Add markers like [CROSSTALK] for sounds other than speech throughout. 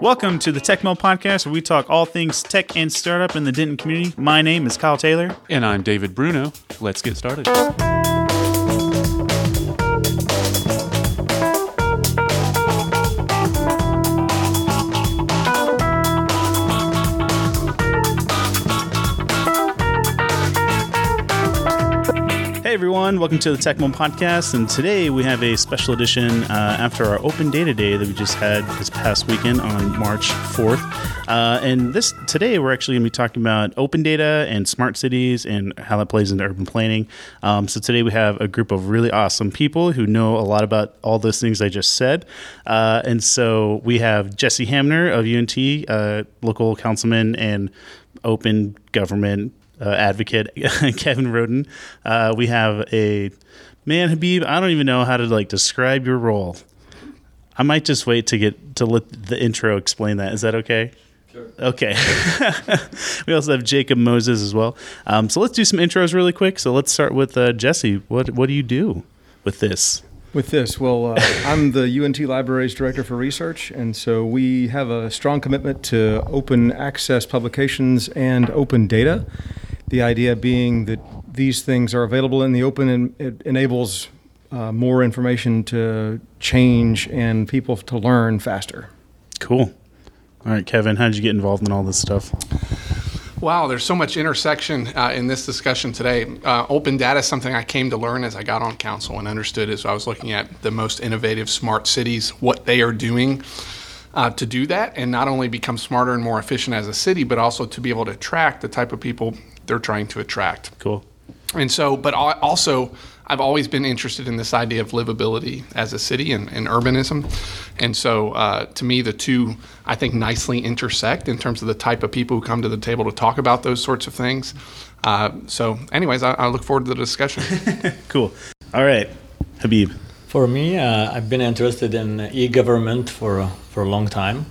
Welcome to the Tech Mill podcast, where we talk all things tech and startup in the Denton community. My name is Kyle Taylor. And I'm David Bruno. Let's get started. Everyone, welcome to the Tech Mill podcast. And today we have a special edition uh, after our Open Data Day that we just had this past weekend on March 4th. Uh, and this today we're actually going to be talking about open data and smart cities and how that plays into urban planning. Um, so today we have a group of really awesome people who know a lot about all those things I just said. Uh, and so we have Jesse Hamner of UNT, uh, local councilman and open government uh, advocate [LAUGHS] Kevin Roden. Uh, we have a man Habib. I don't even know how to like describe your role. I might just wait to get to let the intro explain that. Is that okay? Sure. Okay. [LAUGHS] we also have Jacob Moses as well. Um, so let's do some intros really quick. So let's start with uh, Jesse. What what do you do with this? With this, well, uh, [LAUGHS] I'm the UNT Libraries Director for Research, and so we have a strong commitment to open access publications and open data. The idea being that these things are available in the open and it enables uh, more information to change and people to learn faster. Cool. All right, Kevin, how did you get involved in all this stuff? Wow, there's so much intersection uh, in this discussion today. Uh, open data is something I came to learn as I got on council and understood as I was looking at the most innovative smart cities, what they are doing uh, to do that, and not only become smarter and more efficient as a city, but also to be able to attract the type of people they're trying to attract. Cool. And so, but also, I've always been interested in this idea of livability as a city and, and urbanism. And so, uh, to me, the two, I think, nicely intersect in terms of the type of people who come to the table to talk about those sorts of things. Uh, so, anyways, I, I, look forward to the discussion. [LAUGHS] cool. All right, Habib. For me, uh, I've been interested in e-government for for a long time.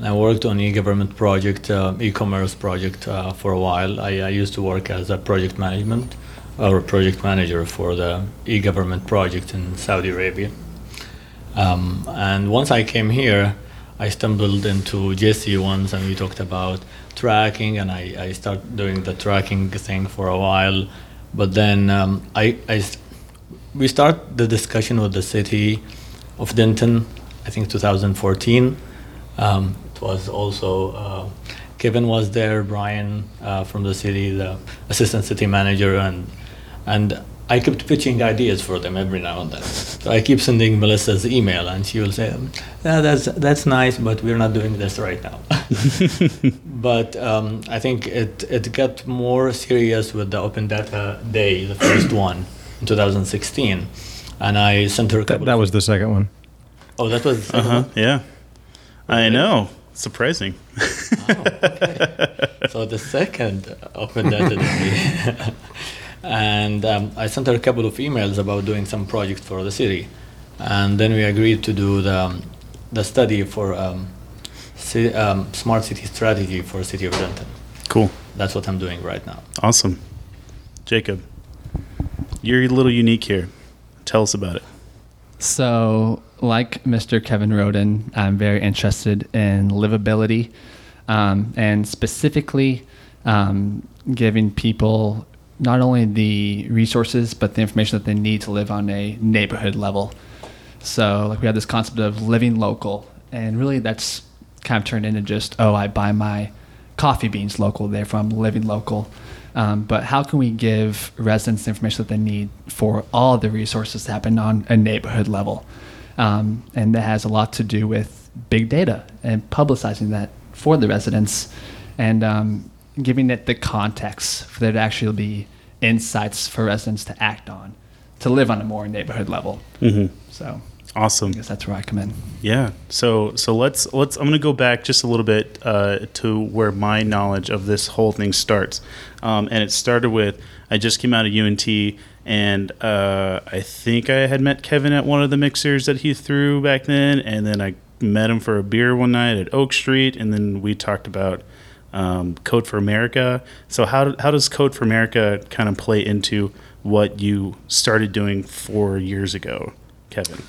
I worked on e-government project, uh, e-commerce project uh, for a while. I, I, used to work as a project management a project manager for the e-government project in Saudi Arabia. Um, and once I came here, I stumbled into Jesse once, and we talked about tracking, and I, I started doing the tracking thing for a while. But then um, I, I, we start the discussion with the city of Denton, I think 2014. Um, it was also uh, Kevin was there, Brian uh, from the city, the assistant city manager, and and I kept pitching ideas for them every now and then. So I keep sending Melissa's email, and she will say, yeah, "That's that's nice, but we're not doing this right now." [LAUGHS] but um, I think it it got more serious with the Open Data Day, the first [CLEARS THROAT] one in 2016, and I sent her. That, that was the second one. Oh, that was. Uh huh. Yeah. I know. Surprising. oh, okay. [LAUGHS] so the second open data day. [LAUGHS] and um, I sent her a couple of emails about doing some project for the city. And then we agreed to do the, um, the study for um, ci- um, smart city strategy for city of Denton. Cool. That's what I'm doing right now. Awesome. Jacob, you're a little unique here. Tell us about it. So, like Mr. Kevin Roden, I'm very interested in livability um, and specifically um, giving people not only the resources but the information that they need to live on a neighborhood level. So, like we have this concept of living local, and really that's kind of turned into just oh, I buy my coffee beans local, therefore I'm living local. Um, but how can we give residents the information that they need for all the resources to happen on a neighborhood level? Um, and that has a lot to do with big data and publicizing that for the residents and um, giving it the context for there to actually be insights for residents to act on to live on a more neighborhood level. Mm-hmm. So awesome. I guess that's where I come in. Yeah. So so let's let's I'm going to go back just a little bit uh, to where my knowledge of this whole thing starts, um, and it started with I just came out of UNT. And uh, I think I had met Kevin at one of the mixers that he threw back then, and then I met him for a beer one night at Oak Street, and then we talked about um, Code for America. So how how does Code for America kind of play into what you started doing four years ago, Kevin?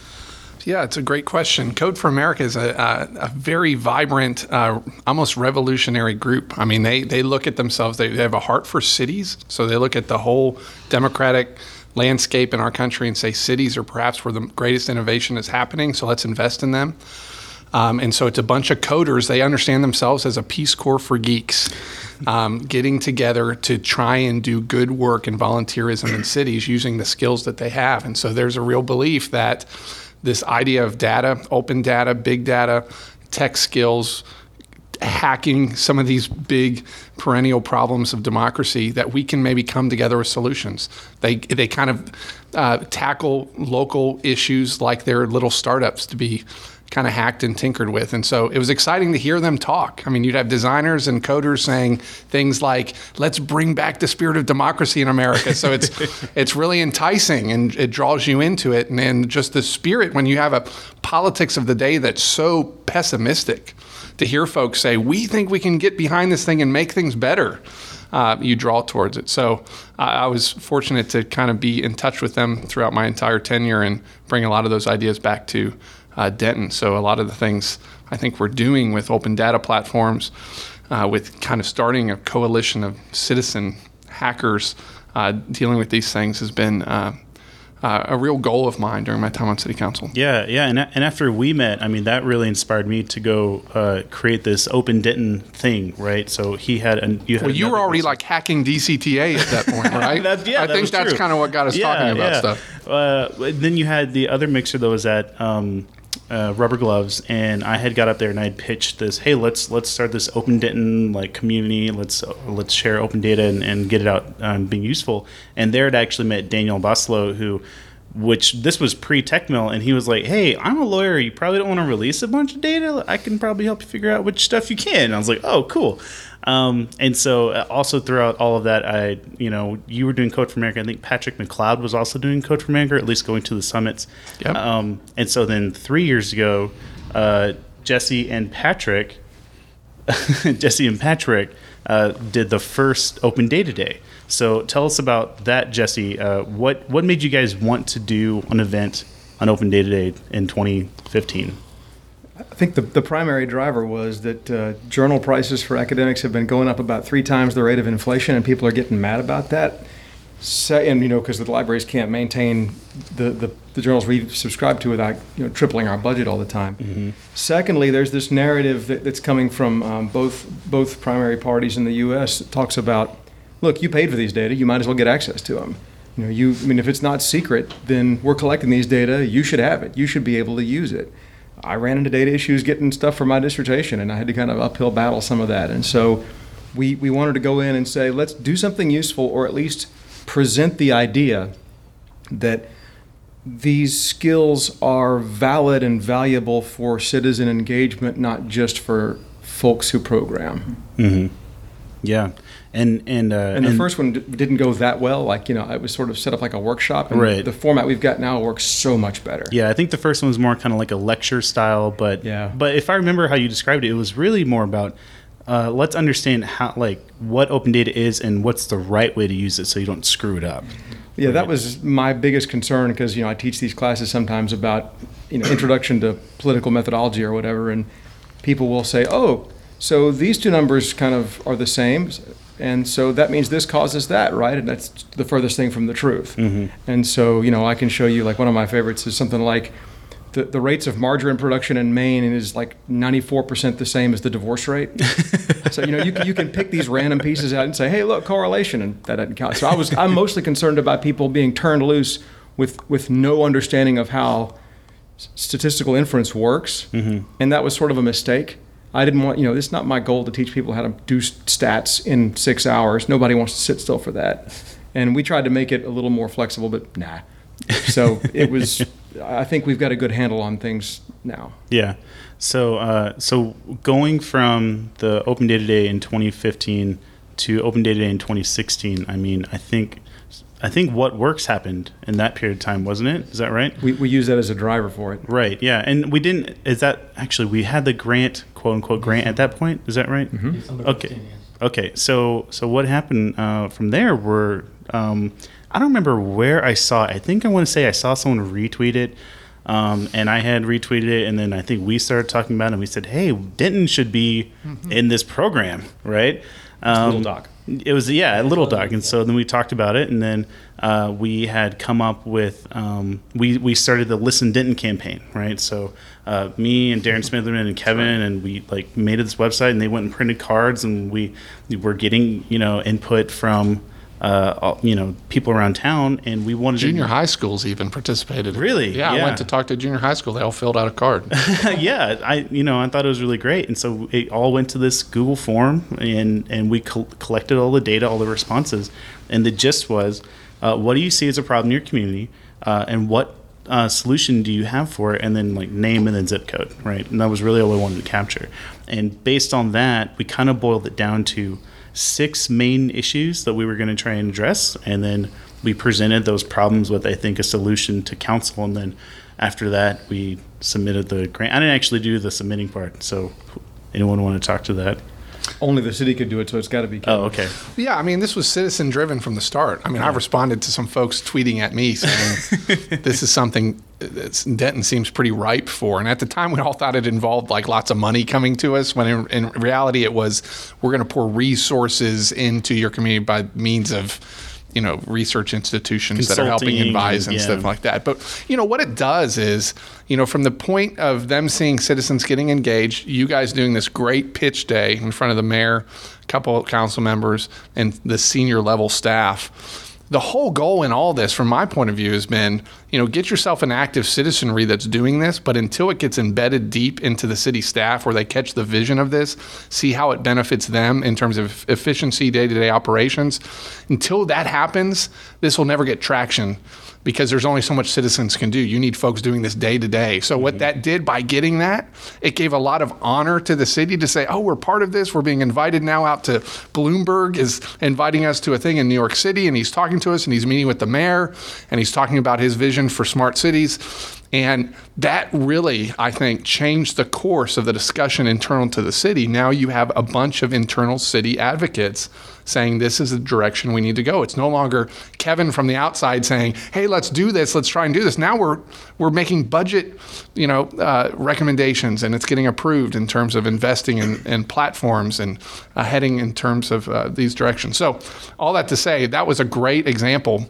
Yeah, it's a great question. Code for America is a, a, a very vibrant, uh, almost revolutionary group. I mean, they, they look at themselves, they, they have a heart for cities. So they look at the whole democratic landscape in our country and say cities are perhaps where the greatest innovation is happening. So let's invest in them. Um, and so it's a bunch of coders. They understand themselves as a Peace Corps for geeks, um, getting together to try and do good work and volunteerism in cities using the skills that they have. And so there's a real belief that this idea of data, open data, big data, tech skills, hacking some of these big perennial problems of democracy that we can maybe come together with solutions. They they kind of uh, tackle local issues like they're little startups to be kind of hacked and tinkered with. And so it was exciting to hear them talk. I mean, you'd have designers and coders saying things like, "Let's bring back the spirit of democracy in America." So it's [LAUGHS] it's really enticing and it draws you into it. And, and just the spirit when you have a politics of the day that's so pessimistic, to hear folks say, "We think we can get behind this thing and make things better." Uh, you draw towards it. So uh, I was fortunate to kind of be in touch with them throughout my entire tenure and bring a lot of those ideas back to uh, Denton. So a lot of the things I think we're doing with open data platforms, uh, with kind of starting a coalition of citizen hackers uh, dealing with these things, has been. Uh, uh, a real goal of mine during my time on city council. Yeah, yeah, and, and after we met, I mean, that really inspired me to go uh, create this Open Denton thing, right? So he had, an, you had well, you were already person. like hacking DCTA at that point, [LAUGHS] right? that, yeah, I think that's kind of what got us yeah, talking about yeah. stuff. Uh, then you had the other mixer that was at um, uh, rubber gloves, and I had got up there and I had pitched this. Hey, let's let's start this Open Denton like community. Let's uh, let's share open data and, and get it out um, being useful. And there, it actually met Daniel Boslow, who which this was pre TechMill, and he was like, "Hey, I'm a lawyer. You probably don't want to release a bunch of data. I can probably help you figure out which stuff you can." And I was like, "Oh, cool." Um, and so, uh, also throughout all of that, I, you know, you were doing Code for America. I think Patrick McLeod was also doing Code for America, at least going to the summits. Yep. Um, and so then three years ago, uh, Jesse and Patrick, [LAUGHS] Jesse and Patrick uh, did the first Open Data Day. So tell us about that, Jesse. Uh, what what made you guys want to do an event on Open Data Day in 2015? I think the, the primary driver was that uh, journal prices for academics have been going up about three times the rate of inflation, and people are getting mad about that. So, and you know, because the libraries can't maintain the, the, the, journals we subscribe to without you know tripling our budget all the time. Mm-hmm. Secondly, there's this narrative that, that's coming from um, both both primary parties in the U.S. that talks about, look, you paid for these data, you might as well get access to them. You know, you I mean, if it's not secret, then we're collecting these data. You should have it. You should be able to use it. I ran into data issues getting stuff for my dissertation, and I had to kind of uphill battle some of that. And so we, we wanted to go in and say, let's do something useful, or at least present the idea that these skills are valid and valuable for citizen engagement, not just for folks who program. Mm-hmm. Yeah, and and uh, and the and first one d- didn't go that well. Like you know, it was sort of set up like a workshop, and right. the format we've got now works so much better. Yeah, I think the first one was more kind of like a lecture style, but yeah. But if I remember how you described it, it was really more about uh, let's understand how like what open data is and what's the right way to use it so you don't screw it up. Yeah, that was my biggest concern because you know I teach these classes sometimes about you know introduction to political methodology or whatever, and people will say, "Oh, so these two numbers kind of are the same." And so that means this causes that, right? And that's the furthest thing from the truth. Mm-hmm. And so, you know, I can show you like one of my favorites is something like the, the rates of margarine production in Maine is like 94% the same as the divorce rate. [LAUGHS] so, you know, you, you can pick these random pieces out and say, hey, look, correlation, and that doesn't count. So I was, I'm mostly concerned about people being turned loose with, with no understanding of how statistical inference works. Mm-hmm. And that was sort of a mistake. I didn't want, you know, it's not my goal to teach people how to do stats in six hours. Nobody wants to sit still for that. And we tried to make it a little more flexible, but nah. So [LAUGHS] it was, I think we've got a good handle on things now. Yeah. So, uh, so going from the Open Data Day in 2015 to Open Data Day in 2016, I mean, I think I think what works happened in that period of time, wasn't it? Is that right? We, we use that as a driver for it. Right. Yeah. And we didn't. Is that actually we had the grant, quote unquote, grant at that point? Is that right? Mm-hmm. Okay. Okay. So so what happened uh, from there? Were um, I don't remember where I saw. It. I think I want to say I saw someone retweet it. Um, and I had retweeted it, and then I think we started talking about it. and We said, "Hey, Denton should be in this program, right?" Um, Little Doc. It was yeah, a little doc, and so then we talked about it, and then uh, we had come up with um, we we started the Listen Denton campaign, right? So uh, me and Darren Smitherman and Kevin, and we like made this website, and they went and printed cards, and we, we were getting you know input from uh, all- you know people around town, and we wanted Junior to, high schools even participated. Really? Yeah, I went to talk to junior high school. They all filled out a card. [LAUGHS] yeah, I you know I thought it was really great, and so it all went to this Google form, and and we col- collected all the data, all the responses, and the gist was, uh, what do you see as a problem in your community, uh, and what uh, solution do you have for it, and then like name and then zip code, right? And that was really all we wanted to capture, and based on that, we kind of boiled it down to six main issues that we were going to try and address, and then we presented those problems with I think a solution to council, and then after that we submitted the grant. I didn't actually do the submitting part, so anyone want to talk to that? Only the city could do it, so it's got to be. Oh, okay. Yeah, I mean, this was citizen driven from the start. I mean, I responded to some folks tweeting at me saying [LAUGHS] this is something that Denton seems pretty ripe for. And at the time, we all thought it involved like lots of money coming to us, when in, in reality, it was we're going to pour resources into your community by means of. You know, research institutions that are helping advise and and- stuff like that. But you know what it does is, you know, from the point of them seeing citizens getting engaged, you guys doing this great pitch day in front of the mayor, a couple of council members, and the senior level staff. The whole goal in all this, from my point of view, has been, you know, get yourself an active citizenry that's doing this, but until it gets embedded deep into the city staff where they catch the vision of this, see how it benefits them in terms of efficiency, day to day operations, until that happens, this will never get traction because there's only so much citizens can do. You need folks doing this day to day. So what mm-hmm. that did by getting that, it gave a lot of honor to the city to say, "Oh, we're part of this. We're being invited now out to Bloomberg is inviting us to a thing in New York City and he's talking to us and he's meeting with the mayor and he's talking about his vision for smart cities." And that really, I think, changed the course of the discussion internal to the city. Now you have a bunch of internal city advocates saying this is the direction we need to go. It's no longer Kevin from the outside saying, "Hey, let's do this. Let's try and do this." Now we're we're making budget, you know, uh, recommendations, and it's getting approved in terms of investing in, in platforms and uh, heading in terms of uh, these directions. So, all that to say, that was a great example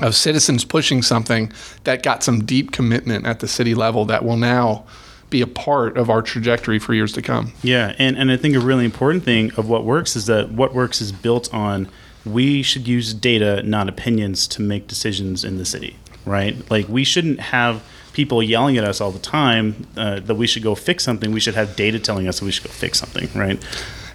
of citizens pushing something that got some deep commitment at the city level that will now be a part of our trajectory for years to come. Yeah, and, and I think a really important thing of what works is that what works is built on we should use data, not opinions, to make decisions in the city, right? Like we shouldn't have people yelling at us all the time uh, that we should go fix something. We should have data telling us that we should go fix something, right?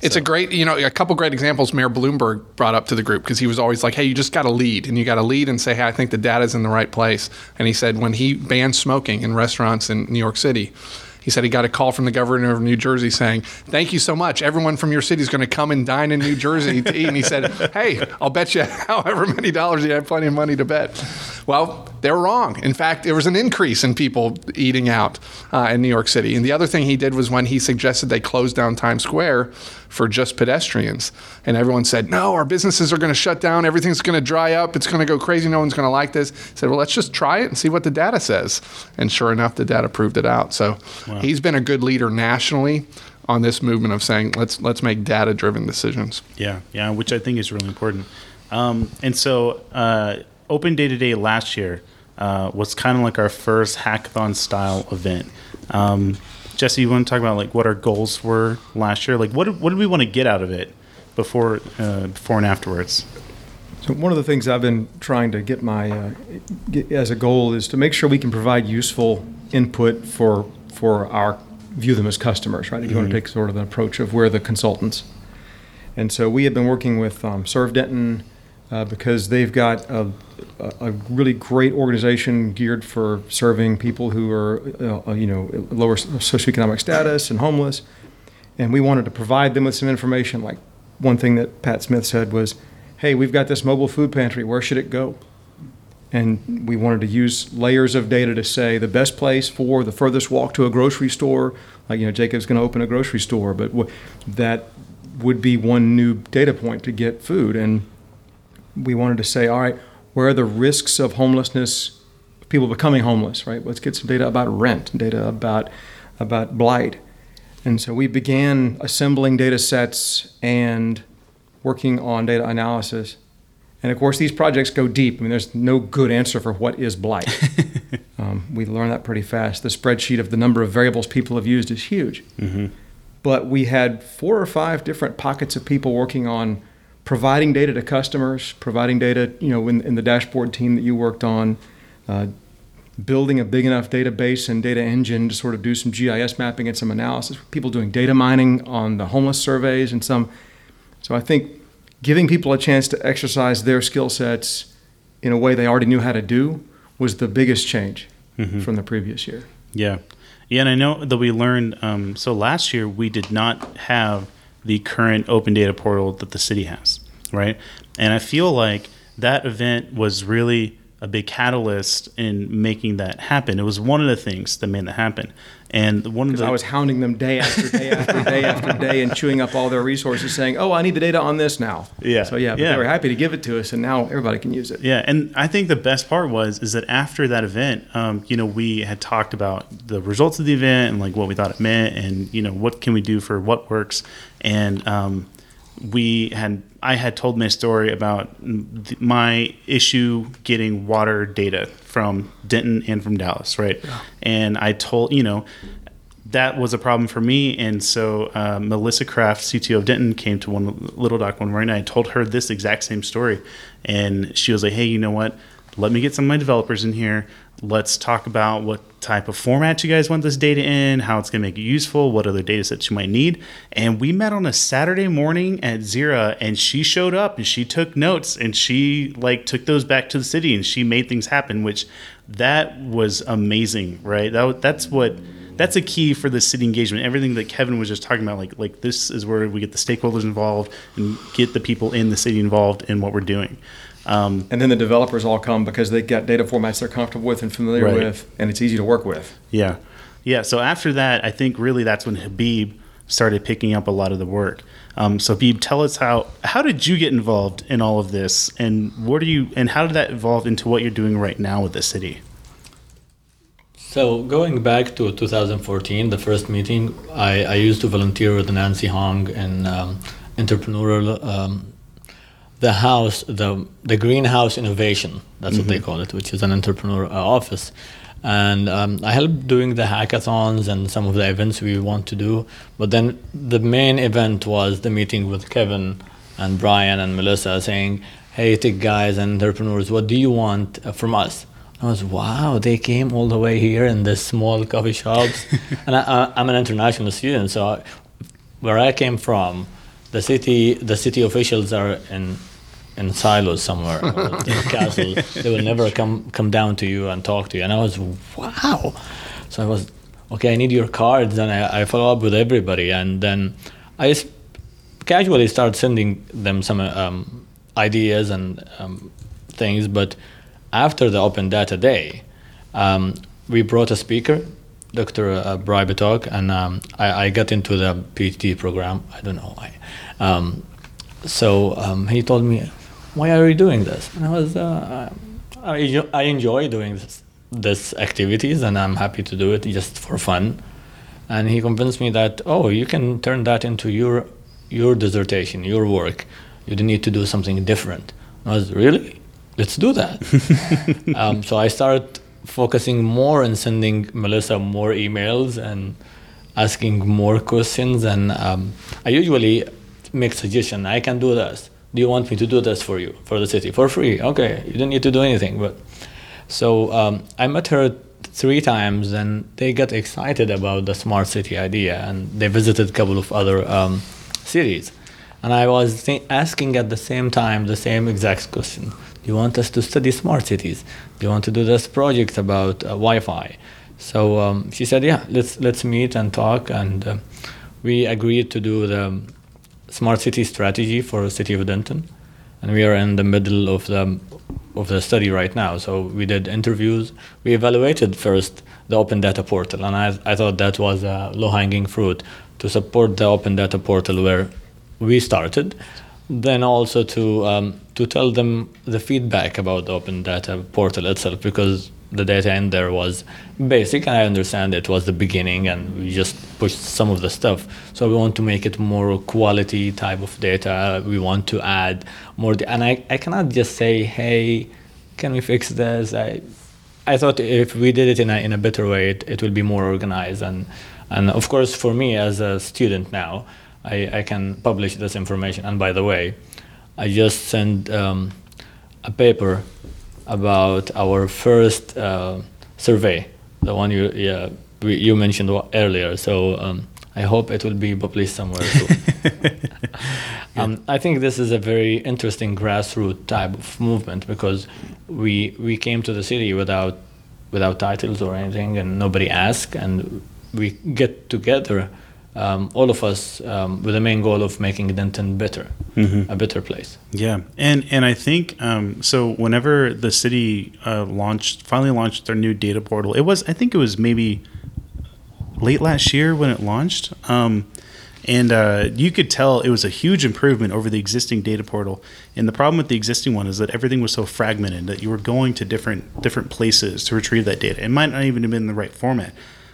It's a great, you know, a couple great examples Mayor Bloomberg brought up to the group because he was always like, hey, you just got to lead and you got to lead and say, hey, I think the data's in the right place. And he said when he banned smoking in restaurants in New York City, he said he got a call from the governor of New Jersey saying, Thank you so much. Everyone from your city is going to come and dine in New Jersey to eat. And he said, [LAUGHS] Hey, I'll bet you [LAUGHS] however many dollars you have plenty of money to bet. Well, they were wrong. In fact, there was an increase in people eating out uh, in New York City. And the other thing he did was when he suggested they close down Times Square for just pedestrians. And everyone said, No, our businesses are going to shut down. Everything's going to dry up. It's going to go crazy. No one's going to like this. He said, Well, let's just try it and see what the data says. And sure enough, the data proved it out. So he's been a good leader nationally on this movement of saying, let's, let's make data driven decisions. Yeah, yeah, which I think is really important. Um, and so, uh, Open Data Day last year uh, was kind of like our first hackathon style event. Um, Jesse, you want to talk about like what our goals were last year? Like, what did, what did we want to get out of it before uh, before and afterwards? So one of the things I've been trying to get my uh, get as a goal is to make sure we can provide useful input for for our view them as customers, right? If you want to take sort of an approach of we're the consultants, and so we have been working with um, Serve Denton uh, because they've got a, a really great organization geared for serving people who are uh, you know lower socioeconomic status and homeless, and we wanted to provide them with some information. Like one thing that Pat Smith said was hey, we've got this mobile food pantry. Where should it go? And we wanted to use layers of data to say the best place for the furthest walk to a grocery store. Like, you know, Jacob's going to open a grocery store, but wh- that would be one new data point to get food. And we wanted to say, all right, where are the risks of homelessness people becoming homeless, right? Let's get some data about rent, data about about blight. And so we began assembling data sets and working on data analysis. And of course, these projects go deep. I mean, there's no good answer for what is blight. [LAUGHS] um, we learned that pretty fast. The spreadsheet of the number of variables people have used is huge. Mm-hmm. But we had four or five different pockets of people working on providing data to customers, providing data, you know, in, in the dashboard team that you worked on, uh, building a big enough database and data engine to sort of do some GIS mapping and some analysis. People doing data mining on the homeless surveys and some. So I think giving people a chance to exercise their skill sets in a way they already knew how to do was the biggest change mm-hmm. from the previous year. Yeah. Yeah, and I know that we learned. Um, so last year we did not have the current open data portal that the city has, right? And I feel like that event was really a big catalyst in making that happen. It was one of the things that made that happen. And one of the I was hounding them day after day after day after day and chewing up all their resources, saying, "Oh, I need the data on this now." Yeah. So yeah, yeah. they were happy to give it to us, and now everybody can use it. Yeah, and I think the best part was is that after that event, um, you know, we had talked about the results of the event and like what we thought it meant, and you know, what can we do for what works, and um, we had I had told my story about my issue getting water data from Denton and from Dallas, right? Yeah. And I told you know that was a problem for me, and so uh, Melissa Kraft, CTO of Denton, came to one Little doc one morning. And I told her this exact same story, and she was like, "Hey, you know what? Let me get some of my developers in here. Let's talk about what type of format you guys want this data in, how it's going to make it useful, what other data sets you might need. And we met on a Saturday morning at Zira, and she showed up and she took notes and she like took those back to the city and she made things happen, which that was amazing, right? That that's what that's a key for the city engagement. Everything that Kevin was just talking about, like like this is where we get the stakeholders involved and get the people in the city involved in what we're doing. Um, and then the developers all come because they've got data formats they're comfortable with and familiar right. with, and it's easy to work with. Yeah, yeah. So after that, I think really that's when Habib started picking up a lot of the work. Um, so Habib, tell us how how did you get involved in all of this, and what do you and how did that evolve into what you're doing right now with the city? So going back to 2014, the first meeting, I, I used to volunteer with Nancy Hong and um, entrepreneurial um, the house, the the greenhouse innovation. That's mm-hmm. what they mm-hmm. call it, which is an entrepreneur uh, office. And um, I help doing the hackathons and some of the events we want to do. But then the main event was the meeting with Kevin and Brian and Melissa saying, "Hey, tech guys and entrepreneurs, what do you want uh, from us?" I was, wow, they came all the way here in this small coffee shops. [LAUGHS] and I, am an international student, so I, where I came from, the city, the city officials are in in silos somewhere in a [LAUGHS] castle. They will never come come down to you and talk to you. And I was wow. So I was okay. I need your cards, and I, I follow up with everybody. And then I casually start sending them some um, ideas and um, things. But after the Open Data Day, um, we brought a speaker. Dr. Uh, Brybetok, and um, I, I, got into the PhD program. I don't know why. Um, so um, he told me, why are you doing this? And I was, uh, I, I enjoy doing this, this activities and I'm happy to do it just for fun. And he convinced me that, oh, you can turn that into your, your dissertation, your work. You need to do something different. I was, really? Let's do that. [LAUGHS] um, so I started focusing more and sending Melissa more emails and asking more questions. And um, I usually make suggestion. I can do this do you want me to do this for you for the city? For free? Okay you don't need to do anything but so um, i met her three times and they got excited about the smart city idea and they visited a couple of other um, cities. And i was th- asking at the same time the same exact question. Do you want us to study smart cities? Do you want to do this project about uh, wi-fi? So um, she said yeah let's let's meet and talk and uh, we agreed to do the smart city strategy for the city of Denton, and we are in the middle of the of the study right now. So we did interviews. We evaluated first the open data portal, and I, I thought that was a low hanging fruit to support the open data portal where we started. Then also to um, to tell them the feedback about the open data portal itself because the data in there was basic, and I understand it was the beginning, and we just pushed some of the stuff. So we want to make it more quality type of data. We want to add more, and I, I cannot just say, hey, can we fix this? I I thought if we did it in a in a better way, it, it will be more organized and and of course for me as a student now, I, I can publish this information. And by the way, I just sent um, a paper about our first uh, survey, the one you yeah, we, you mentioned earlier. So um, I hope it will be published somewhere [LAUGHS] [LAUGHS] um, I think this is a very interesting grassroots type of movement because we we came to the city without without titles or anything, and nobody asked, and we get together, um, all of us, um, with the main goal of making Denton better, a better place. Yeah, and and I think um, so. Whenever the city uh, launched, finally launched their new data portal, it was I think it was maybe late last year when it launched. Um, and uh, you could tell it was a huge improvement over the existing data portal. And the problem with the existing one is that everything was so fragmented that you were going to different different places to retrieve that data. It might not even have been in the right format.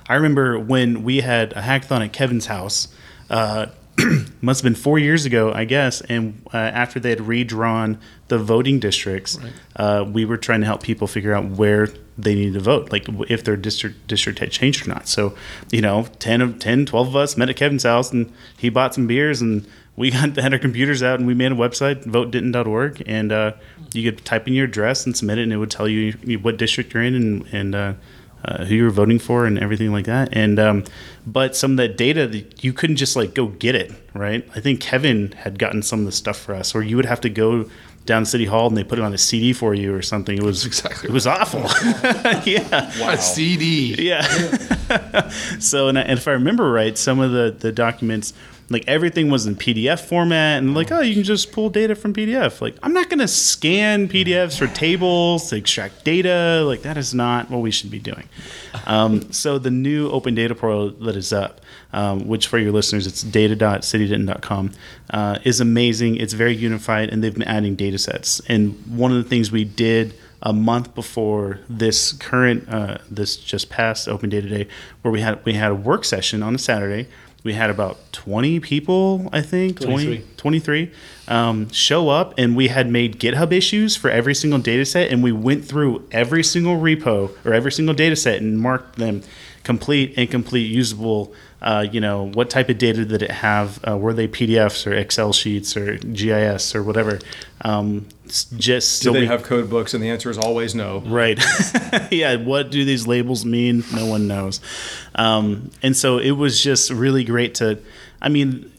I remember when we had a hackathon at Kevin's house. Uh, [CLEARS THROAT] must have been four years ago, I guess. And uh, after they had redrawn the voting districts, uh, we were trying to help people figure out where they needed to vote, like if their district district had changed or not. So, you know, 10 of 10, 12 of us met at Kevin's house and he bought some beers and we [LAUGHS] got had our computers out and we made a website, votedenton.org, and uh, you could type in your address and submit it, and it would tell you what district you're in and, and uh, who you were voting for and everything like that. And um, but some of that data that you couldn't just like go get it, right? I think Kevin had gotten some of the stuff for us, or you would have to go down City Hall and they put it on a CD for you or something. It was exactly it was awful. [LAUGHS] yeah. A CD. Yeah. [LAUGHS] so, and, I, and if I remember right, some of the, the documents, like everything was in PDF format, and like, oh, you can just pull data from PDF. Like, I'm not going to scan PDFs for tables to extract data. Like, that is not what we should be doing. [LAUGHS] Um, so, the new open data portal that is up, um, which for your listeners, it's data.citydenton.com, uh, is amazing. It's very unified, and they've been adding data sets. And one of the things we did a month before this current uh, this just past open data day where we had we had a work session on a saturday we had about 20 people i think 20, 23. 23 um, show up and we had made github issues for every single data set and we went through every single repo or every single data set and marked them complete incomplete usable uh, you know what type of data did it have uh, were they pdfs or excel sheets or gis or whatever um, just Do they we- have code books? And the answer is always no. Right. [LAUGHS] yeah. What do these labels mean? No one knows. Um, and so it was just really great to, I mean,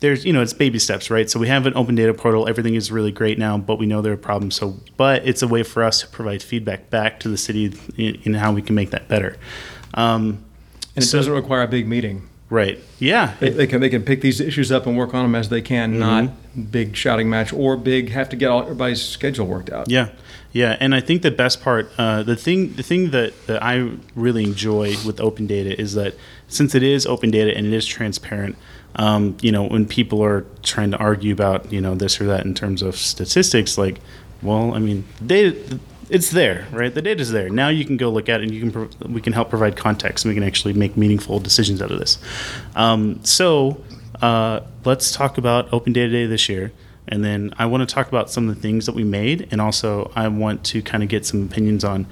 there's, you know, it's baby steps, right? So we have an open data portal. Everything is really great now, but we know there are problems. So, but it's a way for us to provide feedback back to the city in, in how we can make that better. Um, And it So- doesn't require a big meeting. right. Yeah. They, they can they can pick these issues up and work on them as they can, not big shouting match or big have to get all, everybody's schedule worked out. Yeah, yeah, and I think the best part, uh, the thing, the thing that, that I really enjoy with open data is that since it is open data and it is transparent, um, you know, when people are trying to argue about you know this or that in terms of statistics, like, well, I mean, data, it's there, right? The data's there. Now you can go look at it, and you can pro- we can help provide context, and we can actually make meaningful decisions out of this. Um, so uh, let's talk about Open Data Day this year. And then I want to talk about some of the things that we made. And also, I want to kind of get some opinions on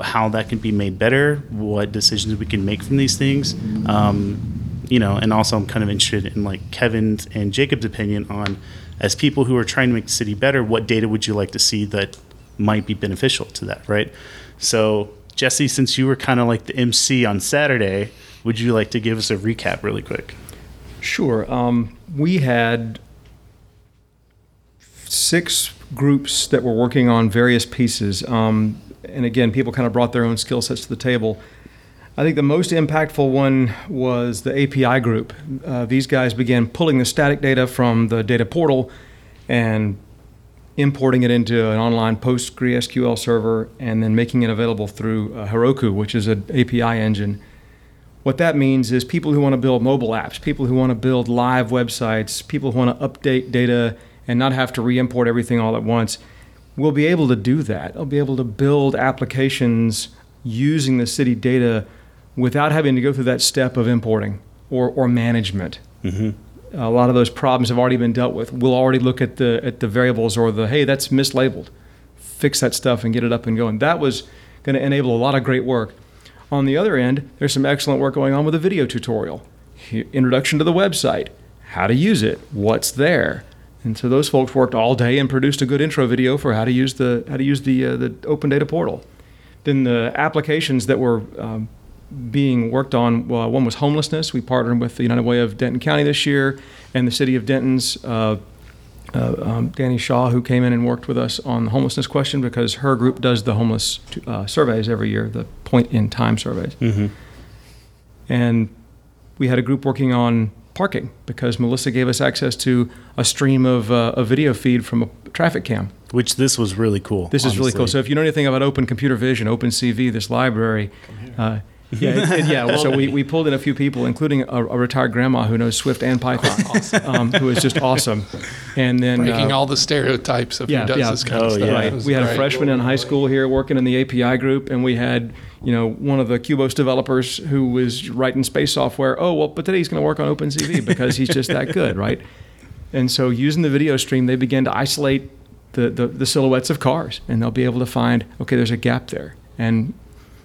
how that can be made better, what decisions we can make from these things. Um, you know, and also, I'm kind of interested in like Kevin's and Jacob's opinion on, as people who are trying to make the city better, what data would you like to see that might be beneficial to that, right? So, Jesse, since you were kind of like the MC on Saturday, would you like to give us a recap really quick? Sure. Um, we had six groups that were working on various pieces. Um, and again, people kind of brought their own skill sets to the table. I think the most impactful one was the API group. Uh, these guys began pulling the static data from the data portal and importing it into an online PostgreSQL server and then making it available through uh, Heroku, which is an API engine. What that means is people who want to build mobile apps, people who want to build live websites, people who want to update data and not have to re import everything all at once will be able to do that. They'll be able to build applications using the city data without having to go through that step of importing or, or management. A lot of those problems have already been dealt with. We'll already look at the at the variables or the hey, that's mislabeled. Fix that stuff and get it up and going. That was going to enable a lot of great work. On the other end, there's some excellent work going on with a video tutorial, introduction to the website, how to use it, what's there, and so those folks worked all day and produced a good intro video for how to use the how to use the uh, the open data portal. Then the applications that were um, being worked on, well, one was homelessness. We partnered with the United Way of Denton County this year and the City of Denton's uh, uh, um, Danny Shaw, who came in and worked with us on the homelessness question because her group does the homeless uh, surveys every year, the point in time surveys. And we had a group working on parking because Melissa gave us access to a stream of uh, a video feed from a traffic cam. Which this was really cool. This is really cool. So if you know anything about Open Computer Vision, Open CV, this library, uh, yeah, it- it- yeah. So we, we pulled in a few people, including a, a retired grandma who knows Swift and Python, [LAUGHS] um, who is just awesome. And then Breaking uh, all the stereotypes of yeah, who does yeah. this kind Oh, of stuff. yeah. Right. We had a freshman in high school here working in the API group, and we had, you know, one of the Kubos developers who was writing space software. Oh, well, but today he's going to work on OpenCV [LAUGHS] because he's just that good, right? And so using the video stream, they began to isolate the, the, the silhouettes of cars, and they'll be able to find, okay, there's a gap there. And,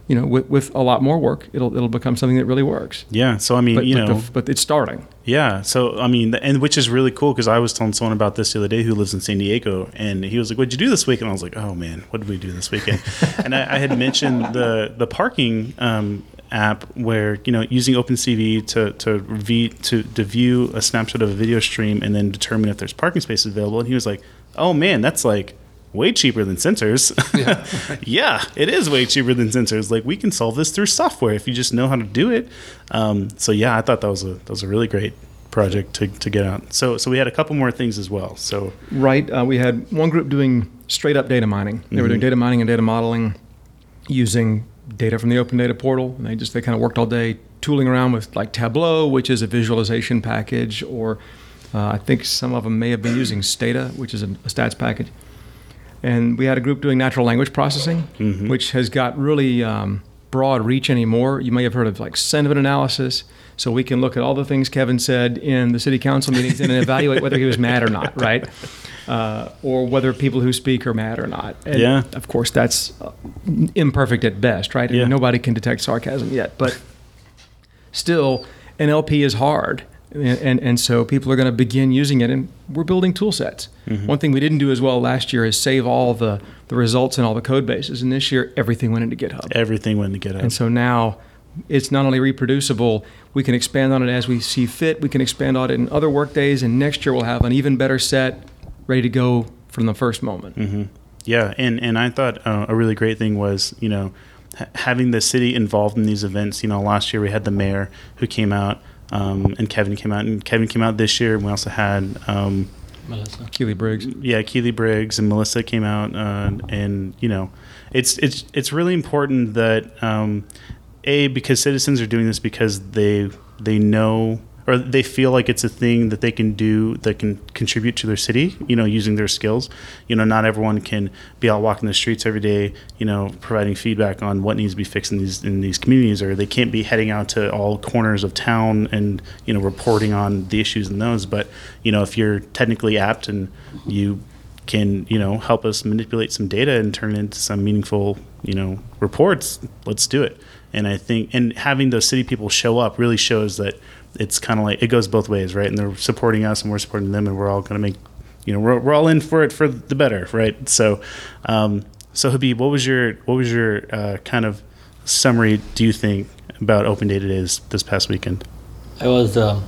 you know, with, with a lot more work, it'll, it'll become something that really works. Yeah. So I mean, But, you but, know, the, but it's starting. Yeah. So I mean, and which is really cool because I was telling someone about this the other day who lives in San Diego, and he was like, "What'd you do this week?" And I was like, "Oh man, what did we do this weekend?" [LAUGHS] and I, I had mentioned the the parking um, app where you know using OpenCV to to v, to to view a snapshot of a video stream and then determine if there's parking spaces available. And he was like, "Oh man, that's like." Way cheaper than sensors. [LAUGHS] Yeah. [LAUGHS] yeah, it is way cheaper than sensors. Like we can solve this through software if you just know how to do it. Um, so yeah, I thought that was a that was a really great project to, to get out. So so we had a couple more things as well. So Right. Uh, we had one group doing straight up data mining. They were doing data mining and data modeling using data from the open data portal. And they just they kind of worked all day tooling around with like Tableau, which is a visualization package, or uh, I think some of them may have been using Stata, which is a, a stats package. And we had a group doing natural language processing, which has got really um, broad reach anymore. You may have heard of like sentiment analysis. So we can look at all the things Kevin said in the city council meetings and evaluate whether he was mad or not, right? [LAUGHS] Uh, or whether people who speak are mad or not. And Yeah. Of course, that's uh, imperfect at best, right? Yeah. nobody can detect sarcasm yet. But still, NLP is hard. And, and, and so people are going to begin using it, and we're building tool sets. One thing we didn't do as well last year is save all the, the results and all the code bases. And this year, everything went into GitHub. everything went to github. And so now it's not only reproducible, we can expand on it as we see fit. We can expand on it in other work days, and next year we'll have an even better set ready to go from the first moment. Yeah, and and I thought uh, a really great thing was you know ha- having the city involved in these events. You know, last year we had the mayor who came out, um, and Kevin came out, and Kevin came out this year. And we also had. Um, Melissa. Keely Briggs. yeah, Keely Briggs and Melissa came out, uh, and you know, it's it's it's really important that um, a because citizens are doing this because they they know or they feel like it's a thing that they can do that can contribute to their city. You know, using their skills. You know, not everyone can be out walking the streets every day. You know, providing feedback on what needs to be fixed in these in these communities, or they can't be heading out to all corners of town and you know reporting on the issues in those. But you know, if you're technically apt and you can you know help us manipulate some data and turn it into some meaningful you know reports let's do it and i think and having those city people show up really shows that it's kind of like it goes both ways right? And they're supporting us and we're supporting them and we're all going to make you know we're, we're all in for it for the better right? So um so habib what was your what was your uh, kind of summary do you think about open data days this past weekend? I was um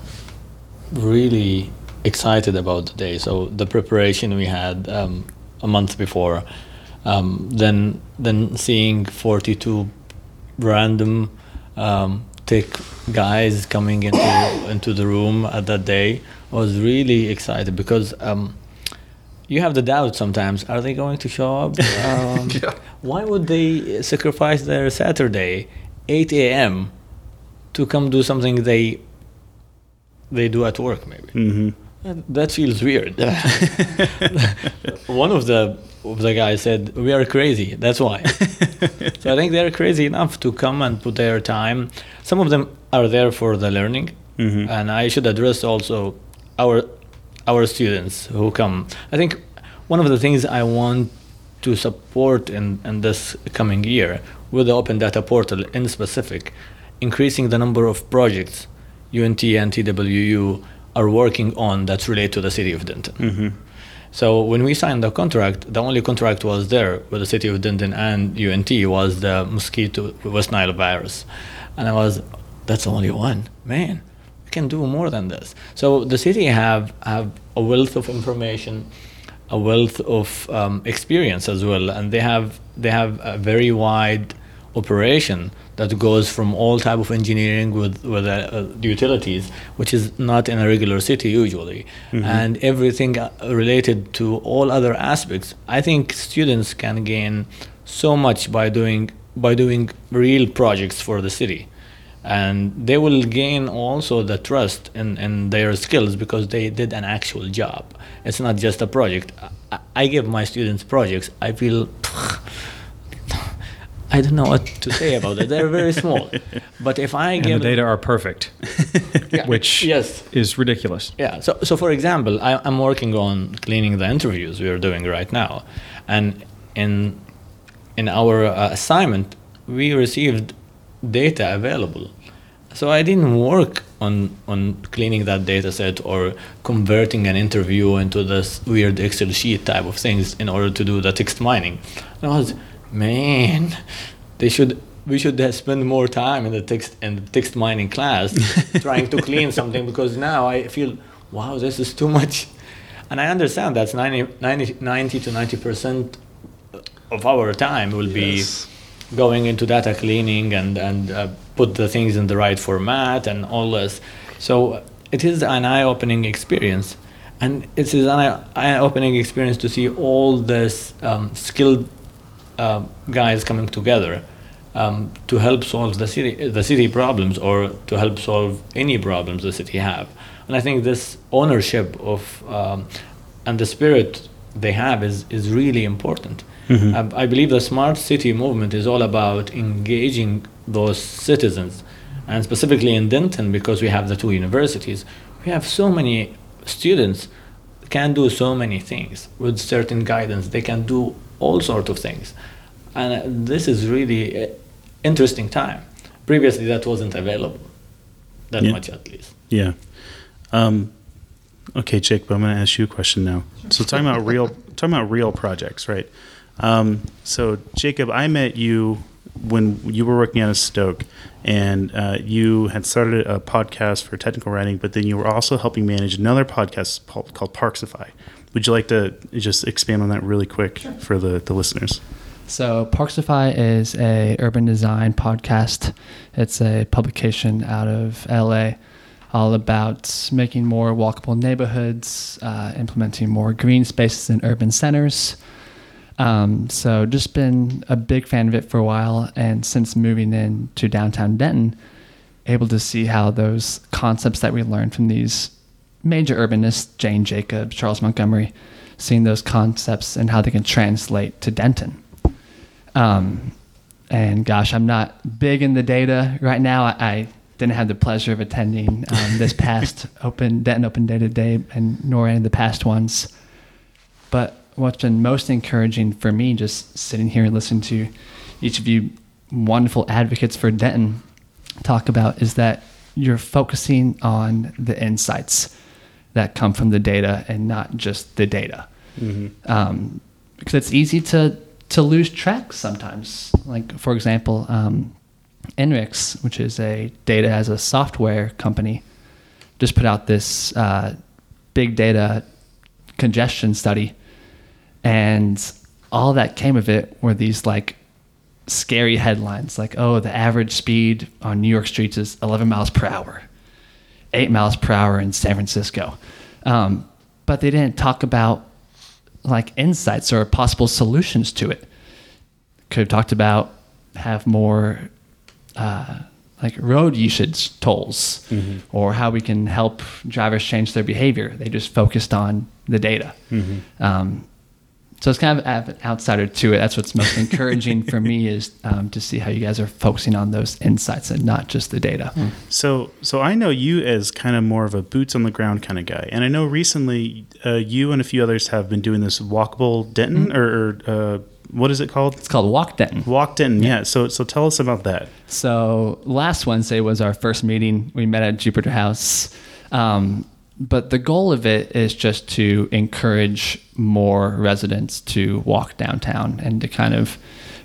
really excited about the day. So the preparation we had um, a month before, um, then then seeing 42 random um, tech guys coming into into the room at that day, I was really excited because. Um, you have the doubt sometimes. Are they going to show up? [LAUGHS] Um, Yeah. Why would they sacrifice their Saturday, 8 a.m., to come do something they they do at work? Maybe mm-hmm that- that feels weird. [LAUGHS] [LAUGHS] one of the the guy said, "We are crazy." That's why. [LAUGHS] so I think they're crazy enough to come and put their time. Some of them are there for the learning, Mhm. and I should address also our our students who come. I think one of the things I want to support in, in this coming year with the Open Data Portal in specific, increasing the number of projects UNT and TWU are working on that relate to the city of Denton. Mm-hmm. So when we signed the contract, the only contract was there with the city of Denton and UNT was the mosquito West Nile virus, and I was, that's only one man. We can do more than this. So the city have have a wealth of information, a wealth of um, experience as well, and they have they have a very wide operation that goes from all type of engineering with with uh, uh, utilities, which is not in a regular city usually, and everything uh, related to all other aspects. I think students can gain so much by doing by doing real projects for the city and they will gain also the trust in, in their skills because they did an actual job. It's not just a project. I, I give my students projects. I feel I don't know what to say about it. They're very small, [LAUGHS] but if I And give the data are perfect, [LAUGHS] which yes, is ridiculous. yeah. So, so for example, I, I'm working on cleaning the interviews we are doing right now, and in in our uh, assignment, we received data available. So I didn't work on on cleaning that data set or converting an interview into this weird Excel sheet type of things in order to do the text mining. I was, man, they should we should spend more time in the text in the text mining class [LAUGHS] trying to clean something because now I feel wow this is too much. And I understand that's 90, 90, 90 to 90 percent of our time will be going into data cleaning and and uh, put the things in the right format and all this. So it is an eye-opening experience. And it is an eye- eye-opening experience to see all this um, skilled uh, guys coming together um, to help solve the city the city problems or to help solve any problems the city have. And I think this ownership of um, and the spirit they have is is really important. Um, I believe the smart city movement is all about engaging those citizens, and specifically in Denton because we have the two universities, we have so many students can do so many things with certain guidance. They can do all sorts of things, and uh, this is really uh, interesting time. Previously, that wasn't available, that Yeah. much at least. Yeah. Um, okay, Jake, but I'm going to ask you a question now. So talking about real, talking about real projects, right? Um, so Jacob, I met you when you were working at a Stoke, and uh, you had started a podcast for technical writing, but then you were also helping manage another podcast called, called Parksify. Would you like to just expand on that really quick for the, the listeners? So Parksify is a urban design podcast. It's a publication out of LA, all about making more walkable neighborhoods, uh, implementing more green spaces in urban centers. Um, so just been a big fan of it for a while, and since moving in to downtown Denton, able to see how those concepts that we learned from these major urbanists, Jane Jacobs, Charles Montgomery, seeing those concepts and how they can translate to Denton. Um, and gosh, I'm not big in the data right now. I, I didn't have the pleasure of attending um, this past [LAUGHS] Open Denton Open Data Day, and nor any of the past ones. But what's been most encouraging for me, just sitting here and listening to each of you wonderful advocates for Denton talk about, is that you're focusing on the insights that come from the data and not just the data. Um, because it's easy to to lose track sometimes. Like for example, um, INRIX, which is a data as a software company, just put out this uh, big data congestion study, and all that came of it were these like scary headlines, like oh, the average speed on New York streets is 11 miles per hour, eight miles per hour in San Francisco, um, but they didn't talk about like insights or possible solutions to it. Could have talked about have more uh, like road usage tolls or how we can help drivers change their behavior. They just focused on the data. Um, so it's kind of an outsider to it. That's what's most encouraging for me is um, to see how you guys are focusing on those insights and not just the data. So, so I know you as kind of more of a boots on the ground kind of guy, and I know recently uh, you and a few others have been doing this walkable Denton or, or uh, what is it called? It's called Walk Denton. Walk Denton. Yeah. So, so tell us about that. So last Wednesday was our first meeting. We met at Jupiter House. Um, but the goal of it is just to encourage more residents to walk downtown and to kind of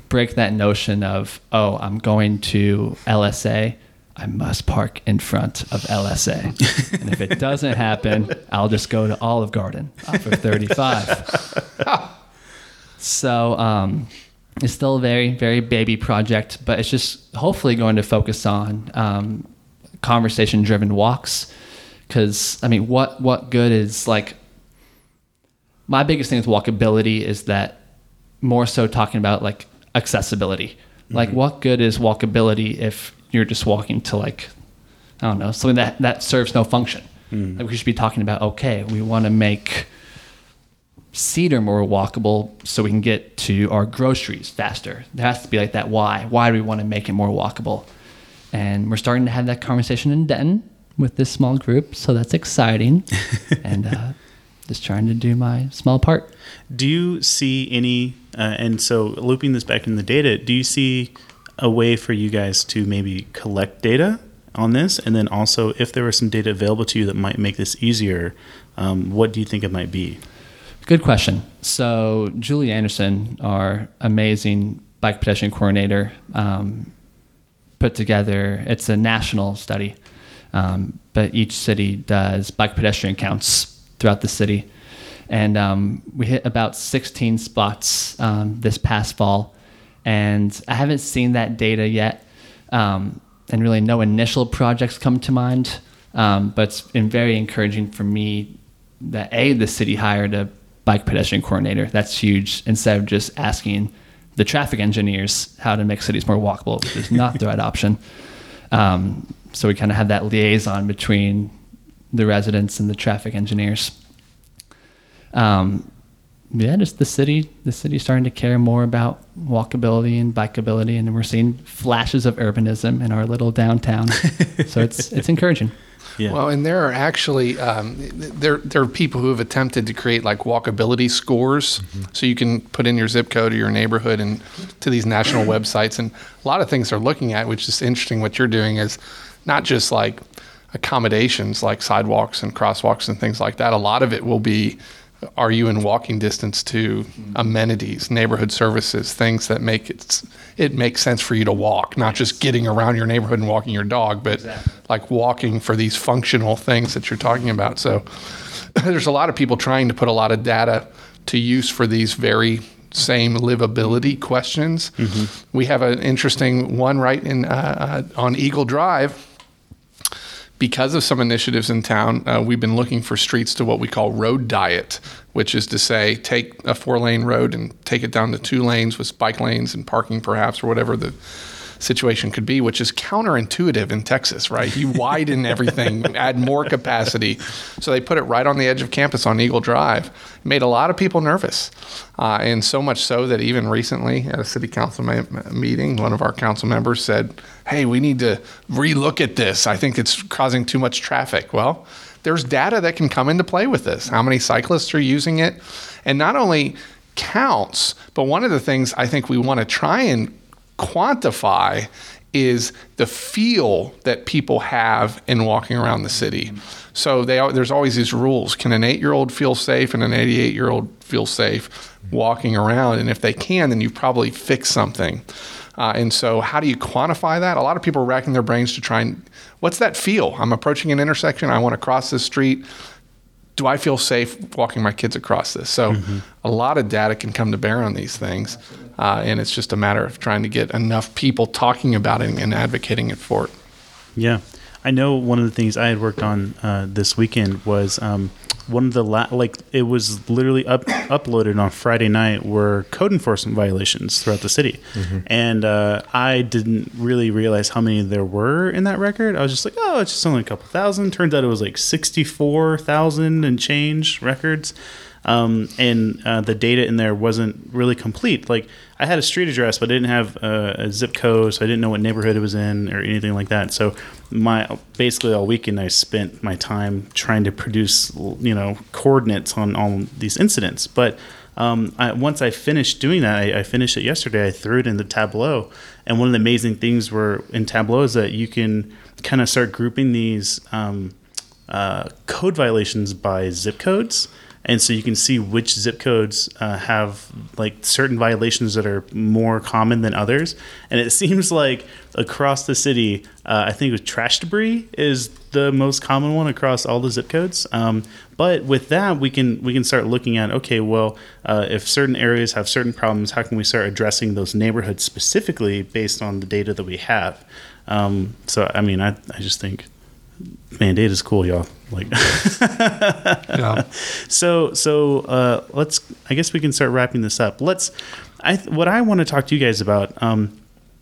break that notion of, oh, I'm going to LSA. I must park in front of LSA. and if it [LAUGHS] doesn't happen, I'll just go to Olive Garden off of 35. [LAUGHS] so um, it's still a very, very baby project, but it's just hopefully going to focus on um, conversation driven walks because I mean, what what good is like? My biggest thing with walkability is that more so talking about like accessibility. Mm-hmm. Like, what good is walkability if you're just walking to like, I don't know, something that that serves no function? Mm-hmm. Like we should be talking about okay, we want to make Cedar more walkable so we can get to our groceries faster. There has to be like that why. Why do we want to make it more walkable? And we're starting to have that conversation in Denton with this small group, so that's exciting. [LAUGHS] and uh, just trying to do my small part. Do you see any, uh, and so looping this back in the data, do you see a way for you guys to maybe collect data on this? And then also, if there was some data available to you that might make this easier, um, what do you think it might be? Good question. So, Julie Anderson, our amazing bike pedestrian coordinator, um, put together, it's a national study um, but each city does bike pedestrian counts throughout the city. And um, we hit about 16 spots um, this past fall. And I haven't seen that data yet. Um, and really, no initial projects come to mind. Um, but it's been very encouraging for me that A, the city hired a bike pedestrian coordinator. That's huge. Instead of just asking the traffic engineers how to make cities more walkable, which is not the right [LAUGHS] option. Um, so we kind of have that liaison between the residents and the traffic engineers. Um, yeah, just the city, the city starting to care more about walkability and bikeability, and we're seeing flashes of urbanism in our little downtown. so it's [LAUGHS] it's encouraging. Yeah. Well, and there are actually um, there there are people who have attempted to create like walkability scores, mm-hmm. so you can put in your zip code or your neighborhood and to these national [CLEARS THROAT] websites, and a lot of things they're looking at, which is interesting. What you're doing is not just like accommodations like sidewalks and crosswalks and things like that. A lot of it will be are you in walking distance to amenities, neighborhood services, things that make it it makes sense for you to walk, not just getting around your neighborhood and walking your dog, but exactly. like walking for these functional things that you're talking about. So [LAUGHS] there's a lot of people trying to put a lot of data to use for these very same livability questions. Mm-hmm. We have an interesting one right in uh, uh, on Eagle Drive because of some initiatives in town, uh, we've been looking for streets to what we call road diet, which is to say, take a four lane road and take it down to two lanes with bike lanes and parking perhaps, or whatever the situation could be, which is counterintuitive in Texas, right? You [LAUGHS] widen everything, add more capacity. So they put it right on the edge of campus on Eagle Drive. It made a lot of people nervous. Uh, and so much so that even recently at a city council ma- meeting, one of our council members said, Hey, we need to relook at this. I think it's causing too much traffic. Well, there's data that can come into play with this. How many cyclists are using it? And not only counts, but one of the things I think we want to try and quantify is the feel that people have in walking around the city. So they, there's always these rules. Can an eight year old feel safe and an 88 year old feel safe walking around? And if they can, then you've probably fixed something. Uh, and so, how do you quantify that? A lot of people are racking their brains to try and what's that feel? I'm approaching an intersection. I want to cross this street do I feel safe walking my kids across this? So, mm-hmm. a lot of data can come to bear on these things, uh, and it's just a matter of trying to get enough people talking about it and advocating it for it. Yeah, I know one of the things I had worked on uh, this weekend was um, one of the la- like it was literally up uploaded on Friday night were code enforcement violations throughout the city, mm-hmm. and uh, I didn't really realize how many there were in that record. I was just like, oh, it's just only a couple thousand. Turns out it was like sixty four thousand and change records. Um, and uh, the data in there wasn't really complete. Like I had a street address, but I didn't have a, a zip code, so I didn't know what neighborhood it was in or anything like that. So my basically all weekend I spent my time trying to produce you know coordinates on all these incidents, but um, I, once I finished doing that, I, I, finished it yesterday. I threw it in the Tableau, and one of the amazing things were in Tableau is that you can kind of start grouping these um, uh, code violations by zip codes and so you can see which zip codes uh, have like certain violations that are more common than others. And it [LAUGHS] seems like across the city uh, i think with trash debris is the most common one across all the zip codes. Um, but with that we can we can start looking at okay well uh, if certain areas have certain problems how can we start addressing those neighborhoods specifically based on the data that we have? Um, so i mean I, I just think man, data is cool, y'all. Like, [LAUGHS] yeah. So, so uh, let's. I guess we can start wrapping this up. Let's. I what I want to talk to you guys about, um,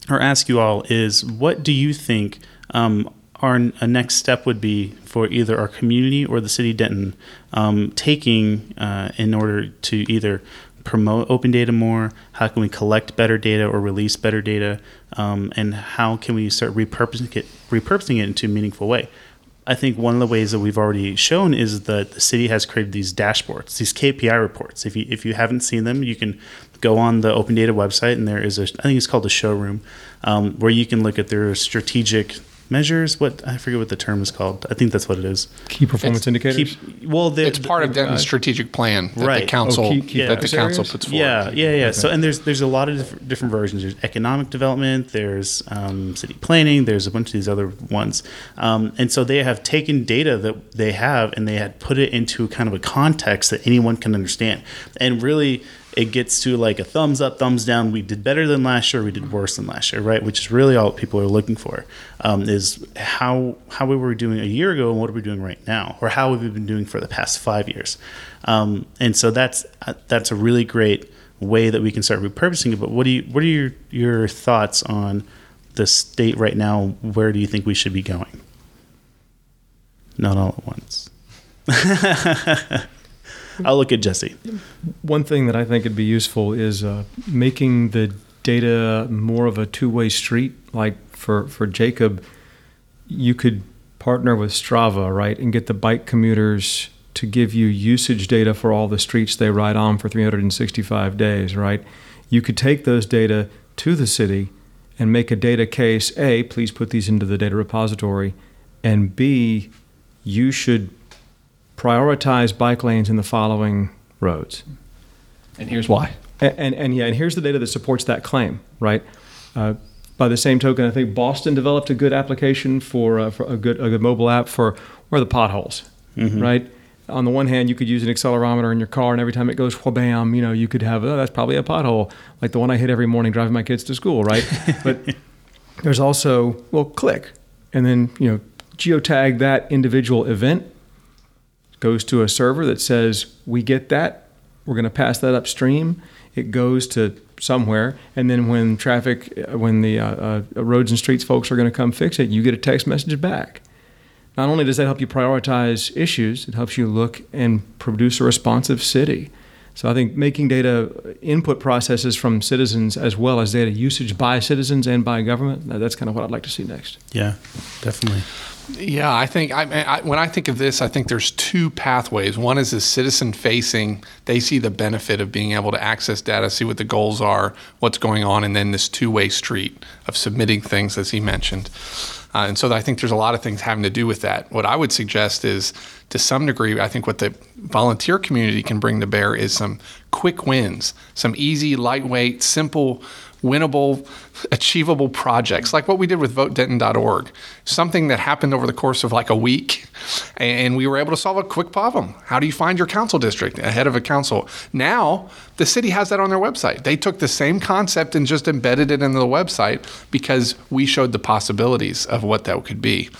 or ask you all, is what do you think um, our a next step would be for either our community or the city of Denton um, taking uh, in order to either promote open data more? How can we collect better data or release better data? Um, and how can we start repurposing it, repurposing it into a meaningful way? I think one of the ways that we've already shown is that the city has created these dashboards, these KPI reports. If you if you haven't seen them, you can go on the Open Data website, and there is a I think it's called the showroom, um, where you can look at their strategic measures. What I forget what the term is called. I think that's what it is. Key performance it's indicators. Key, well, the, it's part of Denton's uh, strategic plan that right. the council oh, key, key that the council puts forward. Yeah, yeah, yeah. Okay. So and there's there's a lot of different, different versions. There's economic development. There's um, city planning. There's a bunch of these other ones. Um, and so they have taken data that they have and they had put it into kind of a context that anyone can understand. And really it gets to like a thumbs up, thumbs down. We did better than last year. We did worse than last year, right? Which is really all people are looking for. Um, is how how we were doing a year ago and what are we doing right now, or how have we been doing for the past five years? Um, and so that's that's a really great way that we can start repurposing it. But what do you what are your your thoughts on the state right now? Where do you think we should be going? Not all at once. [LAUGHS] I'll look at Jesse. One thing that I think would be useful is uh, making the data more of a two-way street. Like for for Jacob, you could partner with Strava, right, and get the bike commuters to give you usage data for all the streets they ride on for 365 days, right? You could take those data to the city and make a data case. A, please put these into the data repository, and B, you should prioritize bike lanes in the following roads. And here's why. And, and, and yeah, and here's the data that supports that claim, right? Uh, by the same token, I think Boston developed a good application for, uh, for a good a good mobile app for where the potholes, mm-hmm. right? On the one hand, you could use an accelerometer in your car, and every time it goes bam, you know, you could have oh, that's probably a pothole, like the one I hit every morning driving my kids to school, right? [LAUGHS] but there's also well, click, and then you know, geotag that individual event goes to a server that says, we get that, we're going to pass that upstream. It goes to somewhere, and then when traffic, uh, when the uh, uh, roads and streets folks are going to come fix it, you get a text message back. Not only does that help you prioritize issues, it helps you look and produce a responsive city. So I think making data input processes from citizens as well as data usage by citizens and by government, that's kind of what I'd like to see next. Yeah, definitely. Yeah, I think I, I, when I think of this, I think there's two pathways. One is the citizen facing; they see the benefit of being able to access data, see what the goals are, what's going on, and then this two-way street of submitting things, as he mentioned. Uh, and so I think there's a lot of things having to do with that. What I would suggest is, to some degree, I think what the volunteer community can bring to bear is some quick wins, some easy, lightweight, simple winnable, achievable projects, like what we did with votedenton.org. Something that happened over the course of like a week, and we were able to solve a quick problem. How do you find your council district ahead of a council? Now, the city has that on their website. They took the same concept and just embedded it into the website because we showed the possibilities of what that could be.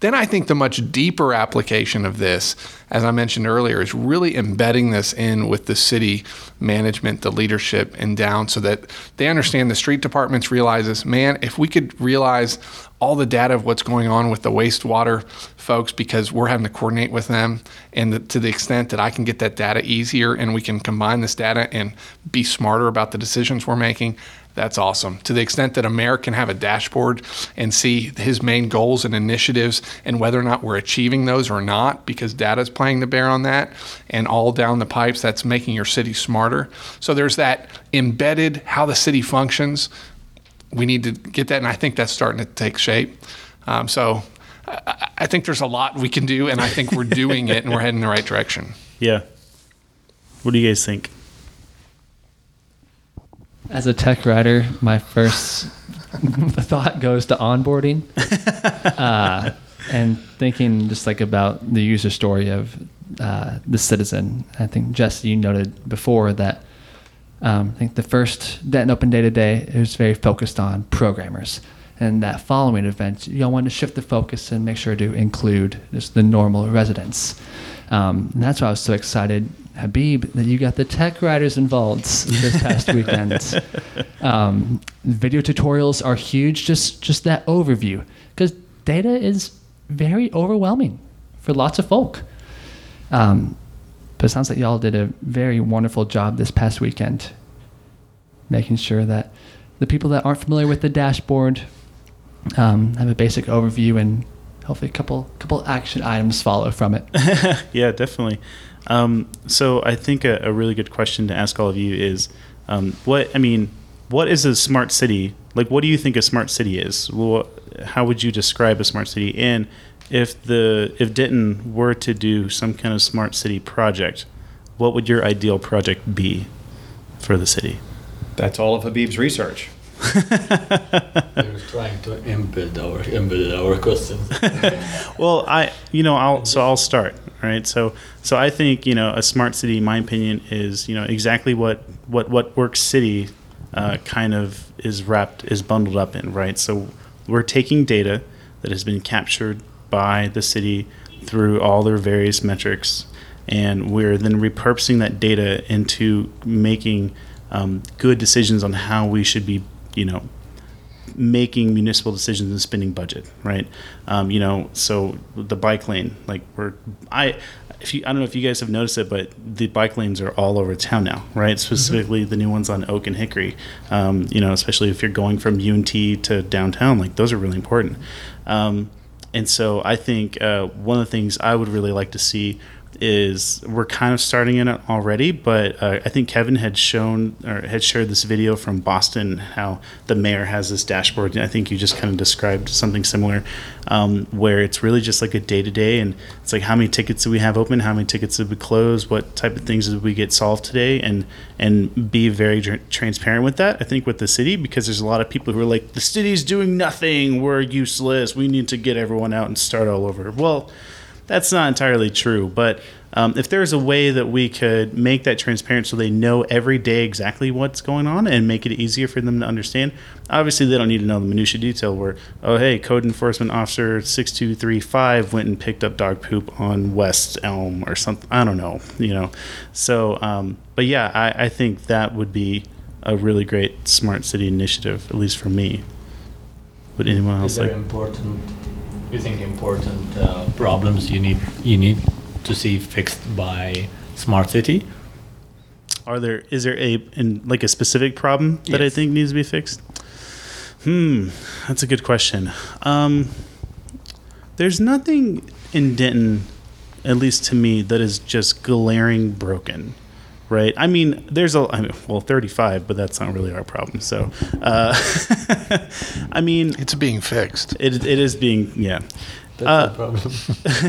Then I think the much deeper application of this, as I mentioned earlier, is really embedding this in with the city management, the leadership, and down so that they understand the street departments realize this. Man, if we could realize all the data of what's going on with the wastewater folks because we're having to coordinate with them and the, to the extent that I can get that data easier and we can combine this data and be smarter about the decisions we're making that's awesome. To the extent that a mayor can have a dashboard and see his main goals and initiatives and whether or not we're achieving those or not, because data is playing the bear on that, and all down the pipes, that's making your city smarter. So there's that embedded how the city functions. We need to get that, and I think that's starting to take shape. Um, so I, I think there's a lot we can do, and I think we're doing it, and we're heading in the right direction. [LAUGHS] Yeah. What do you guys think? As a tech writer, my first [LAUGHS] thought goes to onboarding [LAUGHS] uh, and thinking just like about the user story of uh, the citizen. I think Jesse, you noted before that um, I think the first Denton Open Data Day was very focused on programmers. And that following event, you all want to shift the focus and make sure to include just the normal residents. Um, and that's why I was so excited Habib, that you got the tech writers involved this past weekend. [LAUGHS] Um, video tutorials are huge. Just just that overview, because data is very overwhelming for lots of folk. Um, but it sounds like y'all did a very wonderful job this past weekend, making sure that the people that aren't familiar with the dashboard um, have a basic overview and hopefully a couple couple action items follow from it. [LAUGHS] yeah, definitely. Um, so I think a, a, really good question to ask all of you is, um, what I mean, what is a smart city? Like, what do you think a smart city is? Well, how would you describe a smart city? And if the if Denton were to do some kind of smart city project, what would your ideal project be for the city? That's all of Habib's research. [LAUGHS] They're trying to embed our embed our questions. [LAUGHS] well, I you know I'll so I'll start right. So so I think you know a smart city, in my opinion, is you know exactly what what what Work City uh, kind of is wrapped is bundled up in right. So we're taking data that has been captured by the city through all their various metrics, and we're then repurposing that data into making um, good decisions on how we should be you know making municipal decisions and spending budget, right? Um, you know, so the bike lane, like we're I. If you, I don't know if you guys have noticed it, but the bike lanes are all over town now, right? Specifically, mm-hmm. the new ones on Oak and Hickory. Um, you know, especially if you're going from UNT to downtown, like those are really important. Um, and so, I think uh, one of the things I would really like to see is we're kind of starting in it already, but uh, I think Kevin had shown or had shared this video from Boston how the mayor has this dashboard. I think you just kind of described something similar, um, where it's really just like a day to day, and it's like how many tickets do we have open, how many tickets did we close, what type of things did we get solved today, and and be very tr- transparent with that. I think with the city because there's a lot of people who are like the city's doing nothing, we're useless, we need to get everyone out and start all over. Well that's not entirely true. But um, if there's a way that we could make that transparent so they know every day exactly what's going on and make it easier for them to understand, obviously they don't need to know the minutia detail where, oh, hey, code enforcement officer 6235 went and picked up dog poop on West Elm or something. I don't know, you know. So, um, but yeah, I, I think that would be a really great smart city initiative, at least for me. Would anyone else Is like? important you think important uh, problems you need you need to see fixed by smart city? Are there is there a in like a specific problem that yes. I think needs to be fixed? Hmm, that's a good question. Um, there's nothing in Denton, at least to me, that is just glaring broken right? I mean, there's a I mean, well, 35, but that's not really our problem. So, uh, [LAUGHS] I mean, it's being fixed. It it is being yeah. That's uh, the problem.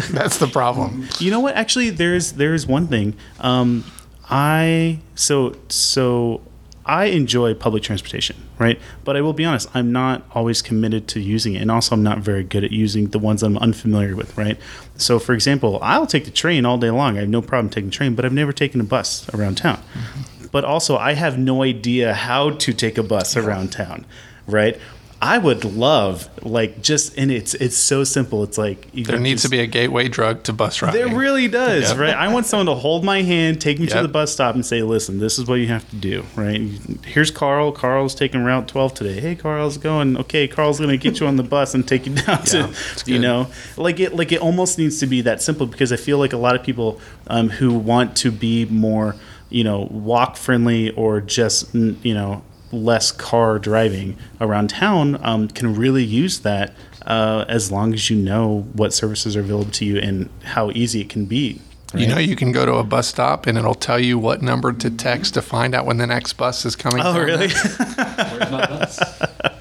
[LAUGHS] that's the problem. You know what? Actually, there's there's one thing. Um, I so so I enjoy public transportation, right? But I will be honest, I'm not always committed to using it. And also, I'm not very good at using the ones I'm unfamiliar with, right? So, for example, I'll take the train all day long. I have no problem taking the train, but I've never taken a bus around town. Mm-hmm. But also, I have no idea how to take a bus around town, right? I would love like just and it's it's so simple. It's like you There needs just- to be a gateway drug to bus riding. There really does, Yep. right? I want someone to hold my hand, take me to the bus stop, and say, "Listen, this is what you have to do." Right? Here's Carl. Carl's taking Route 12 today. Hey, Carl, how's it going? Okay, Carl's going to get you on the bus and take you [LAUGHS] down Yeah, to, you know, like it. Like it almost needs to be that simple because I feel like a lot of people um, who want to be more, you know, walk friendly or just you know less car driving around town um, can really use that uh, as long as you know what services are available to you and how easy it can be. You know, you can go to a bus stop and it'll tell you what number to text to find out when the next bus is coming. Oh, down really? there,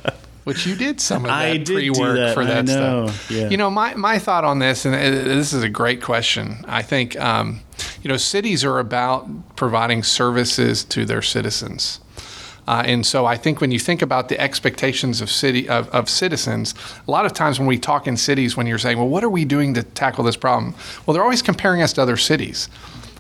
[LAUGHS] Which you did some of that I did pre-work that, for I that know, stuff. yeah. You know, my, my thought on this, and this is a great question. I think, um, you know, cities are about providing services to their citizens. Uh, and so I think when you think about the expectations of city of, of citizens, a lot of times when we talk in cities, when you're saying, "Well, what are we doing to tackle this problem?" Well, they're always comparing us to other cities.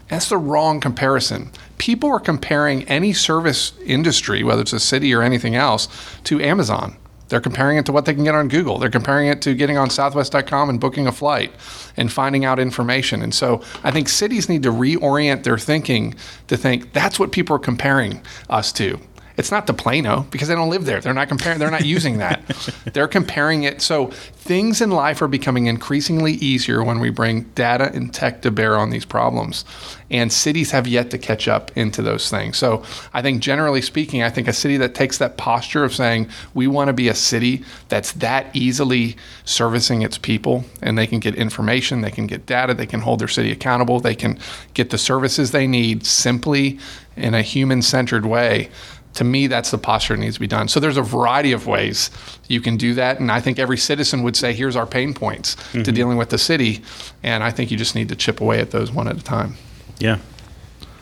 That's the wrong comparison. People are comparing any service industry, whether it's a city or anything else, to Amazon. They're comparing it to what they can get on Google. They're comparing it to getting on Southwest.com and booking a flight and finding out information. And so I think cities need to reorient their thinking to think that's what people are comparing us to. It's not to Plano because they don't live there. They're not comparing. They're not using that. [LAUGHS] They're comparing it. So things in life are becoming increasingly easier when we bring data and tech to bear on these problems, and cities have yet to catch up into those things. So I think, generally speaking, I think a city that takes that posture of saying we want to be a city that's that easily servicing its people, and they can get information, they can get data, they can hold their city accountable, they can get the services they need simply in a human-centered way to me, that's the posture that needs to be done. So there's a variety of ways you can do that, and I think every citizen would say, "Here's our pain points to dealing with the city," and I think you just need to chip away at those one at a time. Yeah.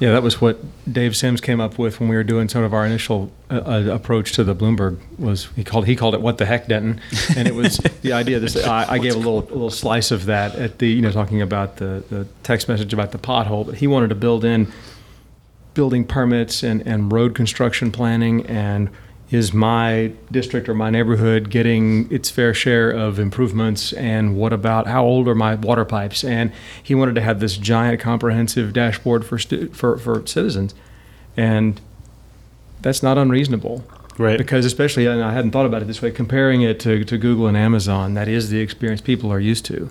Yeah, that was what Dave Sims came up with when we were doing some of our initial uh, uh, approach to the Bloomberg. Was he called he called it "What the heck, Denton?" And it was the idea. This I, I gave a little a little slice of that at the you know talking about the the text message about the pothole, but he wanted to build in building permits and, and road construction planning and is my district or my neighborhood getting its fair share of improvements and what about how old are my water pipes and he wanted to have this giant comprehensive dashboard for stu- for, for citizens and that's not unreasonable Right. because especially and I hadn't thought about it this way comparing it to, to Google and Amazon that is the experience people are used to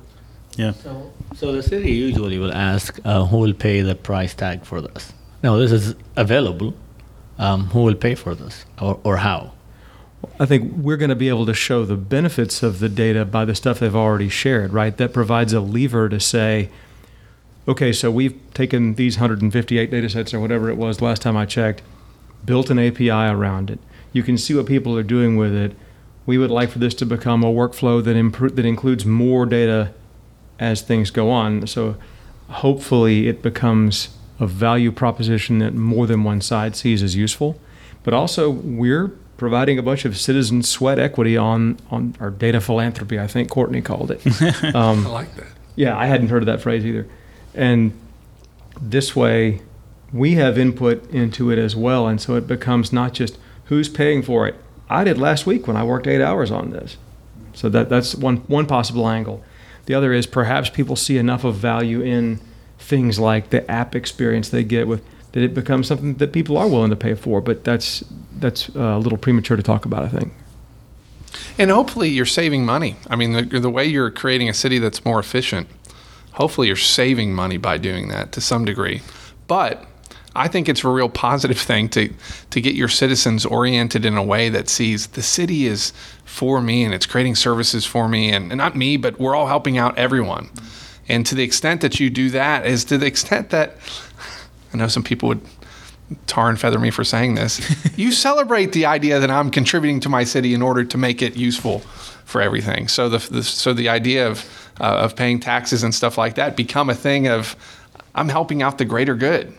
Yeah. So, so the city usually will ask uh, who will pay the price tag for this. Now, this is available. Um, who will pay for this, or, or how? I think we're going to be able to show the benefits of the data by the stuff they've already shared, right? That provides a lever to say, okay, so we've taken these 158 data sets or whatever it was last time I checked, built an API around it. You can see what people are doing with it. We would like for this to become a workflow that impro- that includes more data as things go on. So hopefully it becomes a value proposition that more than one side sees as useful. But also we're providing a bunch of citizen sweat equity on on our data philanthropy, I think Courtney called it. [LAUGHS] Um, I like that. yeah, I hadn't heard of that phrase either. And this way, we have input into it as well. And so it becomes not just who's paying for it. I did last week when I worked eight hours on this. So that, that's one, one possible angle. The other is perhaps people see enough of value in things like the app experience they get with that it becomes something that people are willing to pay for. But that's, that's uh, a little premature to talk about, I think. And hopefully you're saving money. I mean, the, the way you're creating a city that's more efficient, hopefully you're saving money by doing that to some degree. But I think it's a real positive [LAUGHS] thing to, to get your citizens oriented in a way that sees the city is for me and it's creating services for me and, and not me, but we're all helping out everyone. And to the extent that you do that is to the extent that I know some people would tar and feather me for saying this. [LAUGHS] you celebrate the idea that I'm contributing to my city in order to make it useful for everything. So the, the so the idea of uh, of paying taxes and stuff like that become a thing of I'm helping out the greater good.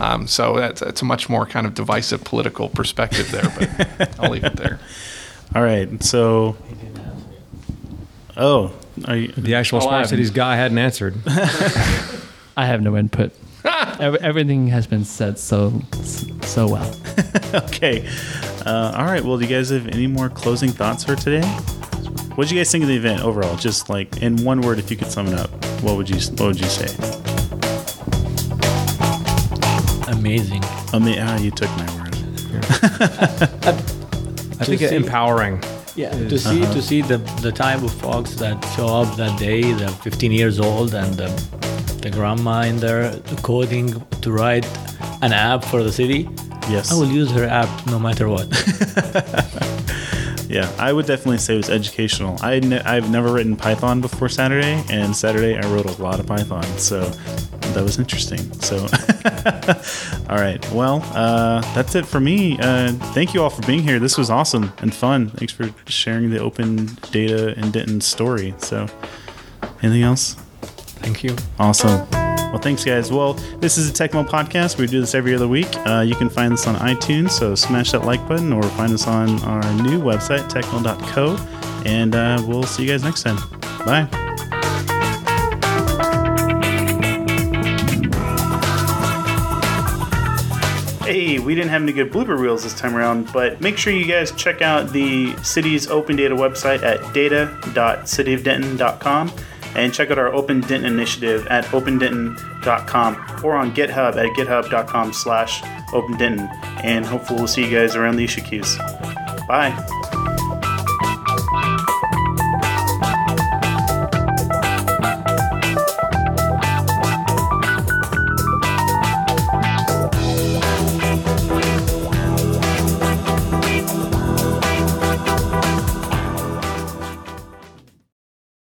Um, so that's, that's a much more kind of divisive political perspective there, but I'll leave it there. [LAUGHS] All right. So. Oh, you, The actual Oh, I Smart. Cities guy hadn't answered. [LAUGHS] I have no input. [LAUGHS] Ev- everything has been said so so well. [LAUGHS] okay. Uh, all right. Well, do you guys have any more closing thoughts for today? What did you guys think of the event overall? Just like in one word, if you could sum it up, what would you what would you say? Amazing. I mean, ah, you took my word. I think see- empowering. Yeah, to see to uh-huh. see the the type of folks that show up that day, the 15 years old, and the, the grandma in there coding to write an app for the city. Yes. I will use her app no matter what. [LAUGHS] Yeah, I would definitely say it was educational. I ne- I've never written Python before Saturday, and Saturday I wrote a lot of Python, so that was interesting. So, [LAUGHS] all right, well, uh, that's it for me. Uh, thank you all for being here. This was awesome and fun. Thanks for sharing the open data and Denton story. So, anything else? Thank you. Awesome. Well, thanks, guys. Well, this is a TechMo podcast. We do this every other week. Uh, you can find us on iTunes, so smash that like button or find us on our new website, techmo.co. And uh, we'll see you guys next time. Bye. Hey, we didn't have any good blooper reels this time around, but make sure you guys check out the city's open data website at data.cityofdenton.com and check out our Open Denton initiative at opendenton.com or on GitHub at github.com slash opendenton. And hopefully we'll see you guys around the issue queues. Bye.